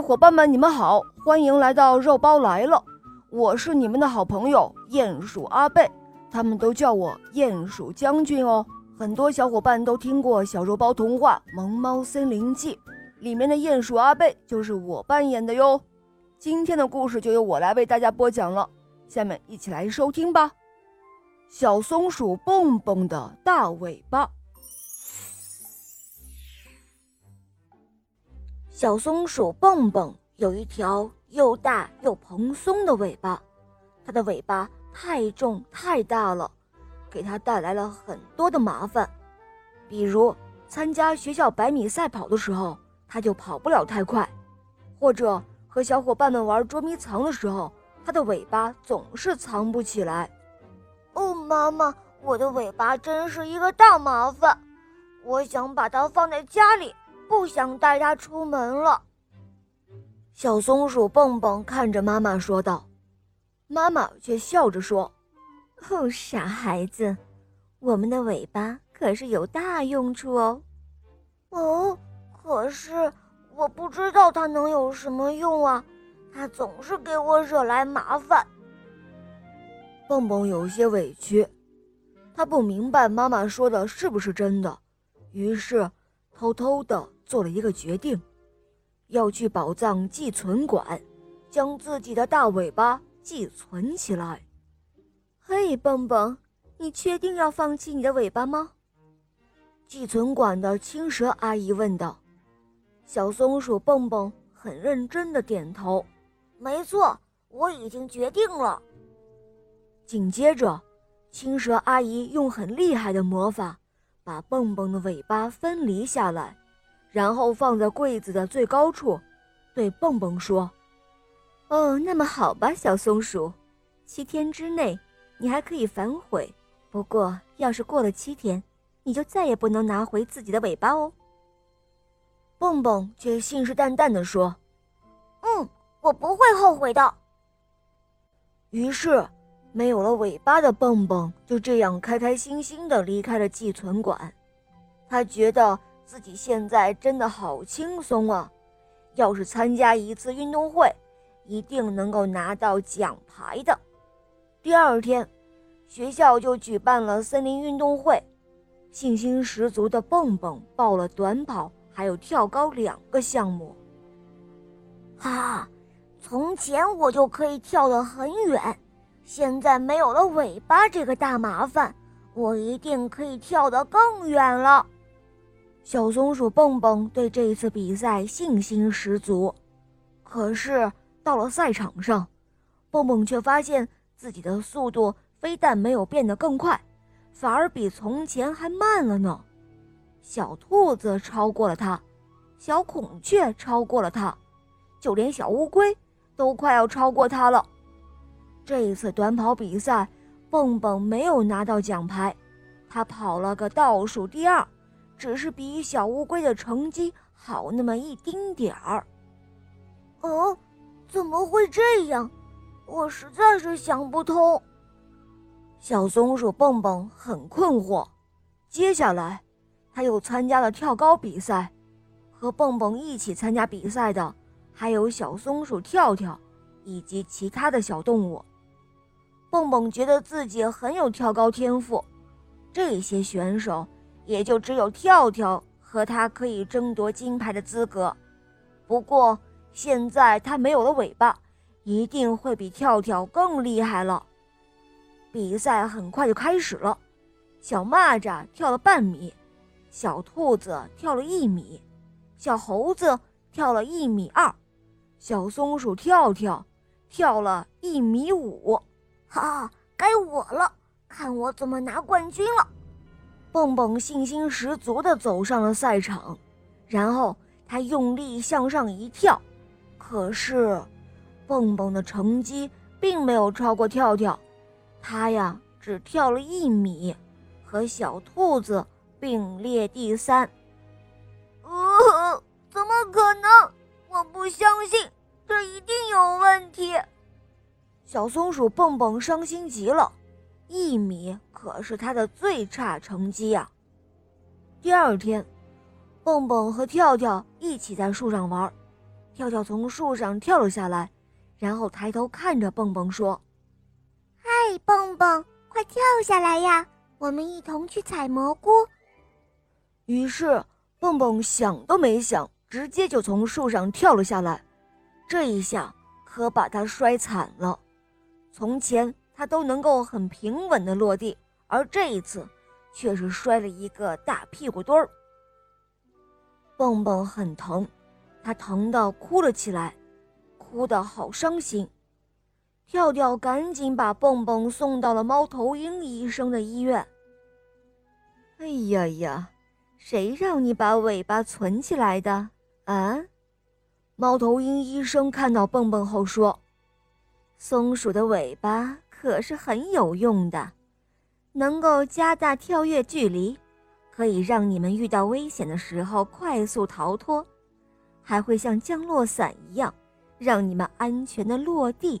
伙伴们，你们好，欢迎来到肉包来了。我是你们的好朋友鼹鼠阿贝，他们都叫我鼹鼠将军哦。很多小伙伴都听过小肉包童话《萌猫森林记》，里面的鼹鼠阿贝就是我扮演的哟。今天的故事就由我来为大家播讲了，下面一起来收听吧。小松鼠蹦蹦的大尾巴。小松鼠蹦蹦有一条又大又蓬松的尾巴，它的尾巴太重太大了，给它带来了很多的麻烦。比如参加学校百米赛跑的时候，它就跑不了太快；或者和小伙伴们玩捉迷藏的时候，它的尾巴总是藏不起来。哦，妈妈，我的尾巴真是一个大麻烦，我想把它放在家里。不想带它出门了。小松鼠蹦蹦看着妈妈说道，妈妈却笑着说：“哦，傻孩子，我们的尾巴可是有大用处哦。”“哦，可是我不知道它能有什么用啊，它总是给我惹来麻烦。”蹦蹦有些委屈，他不明白妈妈说的是不是真的，于是偷偷的。做了一个决定，要去宝藏寄存馆，将自己的大尾巴寄存起来。嘿，蹦蹦，你确定要放弃你的尾巴吗？寄存馆的青蛇阿姨问道。小松鼠蹦蹦很认真的点头：“没错，我已经决定了。”紧接着，青蛇阿姨用很厉害的魔法，把蹦蹦的尾巴分离下来。然后放在柜子的最高处，对蹦蹦说：“哦，那么好吧，小松鼠，七天之内你还可以反悔。不过，要是过了七天，你就再也不能拿回自己的尾巴哦。”蹦蹦却信誓旦旦地说：“嗯，我不会后悔的。”于是，没有了尾巴的蹦蹦就这样开开心心地离开了寄存馆。他觉得。自己现在真的好轻松啊！要是参加一次运动会，一定能够拿到奖牌的。第二天，学校就举办了森林运动会，信心十足的蹦蹦报了短跑还有跳高两个项目。哈，从前我就可以跳得很远，现在没有了尾巴这个大麻烦，我一定可以跳得更远了。小松鼠蹦蹦对这一次比赛信心十足，可是到了赛场上，蹦蹦却发现自己的速度非但没有变得更快，反而比从前还慢了呢。小兔子超过了它，小孔雀超过了它，就连小乌龟都快要超过它了。这一次短跑比赛，蹦蹦没有拿到奖牌，他跑了个倒数第二。只是比小乌龟的成绩好那么一丁点儿。哦，怎么会这样？我实在是想不通。小松鼠蹦蹦很困惑。接下来，他又参加了跳高比赛，和蹦蹦一起参加比赛的还有小松鼠跳跳以及其他的小动物。蹦蹦觉得自己很有跳高天赋，这些选手。也就只有跳跳和他可以争夺金牌的资格。不过现在他没有了尾巴，一定会比跳跳更厉害了。比赛很快就开始了，小蚂蚱跳了半米，小兔子跳了一米，小猴子跳了一米二，小松鼠跳跳跳了一米五。哈，该我了，看我怎么拿冠军了！蹦蹦信心十足地走上了赛场，然后他用力向上一跳，可是，蹦蹦的成绩并没有超过跳跳，他呀只跳了一米，和小兔子并列第三。呃，怎么可能？我不相信，这一定有问题。小松鼠蹦蹦伤心极了。一米可是他的最差成绩呀。第二天，蹦蹦和跳跳一起在树上玩，跳跳从树上跳了下来，然后抬头看着蹦蹦说：“嗨，蹦蹦，快跳下来呀，我们一同去采蘑菇。”于是蹦蹦想都没想，直接就从树上跳了下来。这一下可把他摔惨了。从前他都能够很平稳的落地，而这一次却是摔了一个大屁股墩儿。蹦蹦很疼，他疼到哭了起来，哭得好伤心。跳跳赶紧把蹦蹦送到了猫头鹰医生的医院。哎呀呀，谁让你把尾巴存起来的啊？猫头鹰医生看到蹦蹦后说：“松鼠的尾巴可是很有用的，能够加大跳跃距离，可以让你们遇到危险的时候快速逃脱，还会像降落伞一样，让你们安全的落地。”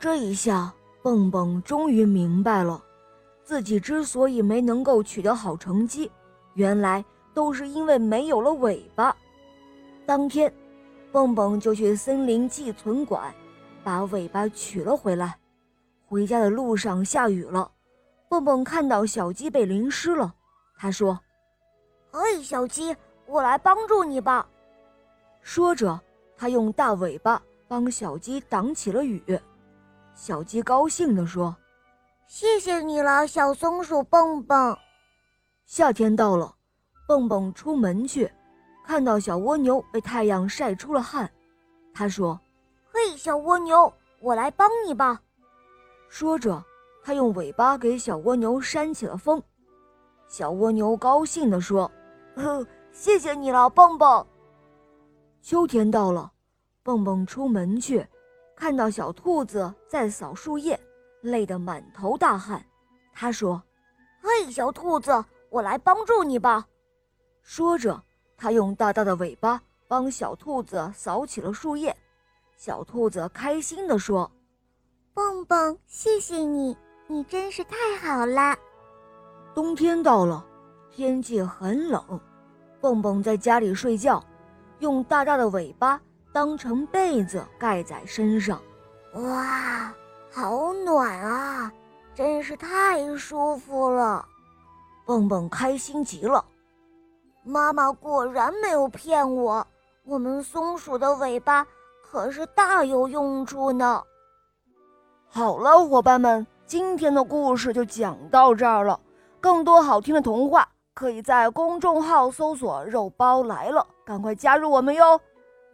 这一下，蹦蹦终于明白了，自己之所以没能够取得好成绩，原来都是因为没有了尾巴。当天，蹦蹦就去森林寄存馆，把尾巴取了回来。回家的路上下雨了，蹦蹦看到小鸡被淋湿了，他说：“哎，小鸡，我来帮助你吧。”说着，他用大尾巴帮小鸡挡起了雨。小鸡高兴地说：“谢谢你了，小松鼠蹦蹦。”夏天到了，蹦蹦出门去。看到小蜗牛被太阳晒出了汗，他说：“嘿，小蜗牛，我来帮你吧。”说着，他用尾巴给小蜗牛扇起了风。小蜗牛高兴地说：“呵，谢谢你了，蹦蹦。”秋天到了，蹦蹦出门去，看到小兔子在扫树叶，累得满头大汗。他说：“嘿，小兔子，我来帮助你吧。”说着。他用大大的尾巴帮小兔子扫起了树叶，小兔子开心地说：“蹦蹦，谢谢你，你真是太好了。”冬天到了，天气很冷，蹦蹦在家里睡觉，用大大的尾巴当成被子盖在身上。哇，好暖啊，真是太舒服了！蹦蹦开心极了。妈妈果然没有骗我，我们松鼠的尾巴可是大有用处呢。好了，伙伴们，今天的故事就讲到这儿了。更多好听的童话，可以在公众号搜索“肉包来了”，赶快加入我们哟！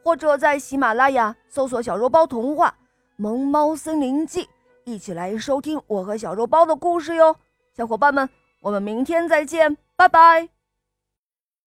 或者在喜马拉雅搜索“小肉包童话萌猫森林记”，一起来收听我和小肉包的故事哟。小伙伴们，我们明天再见，拜拜。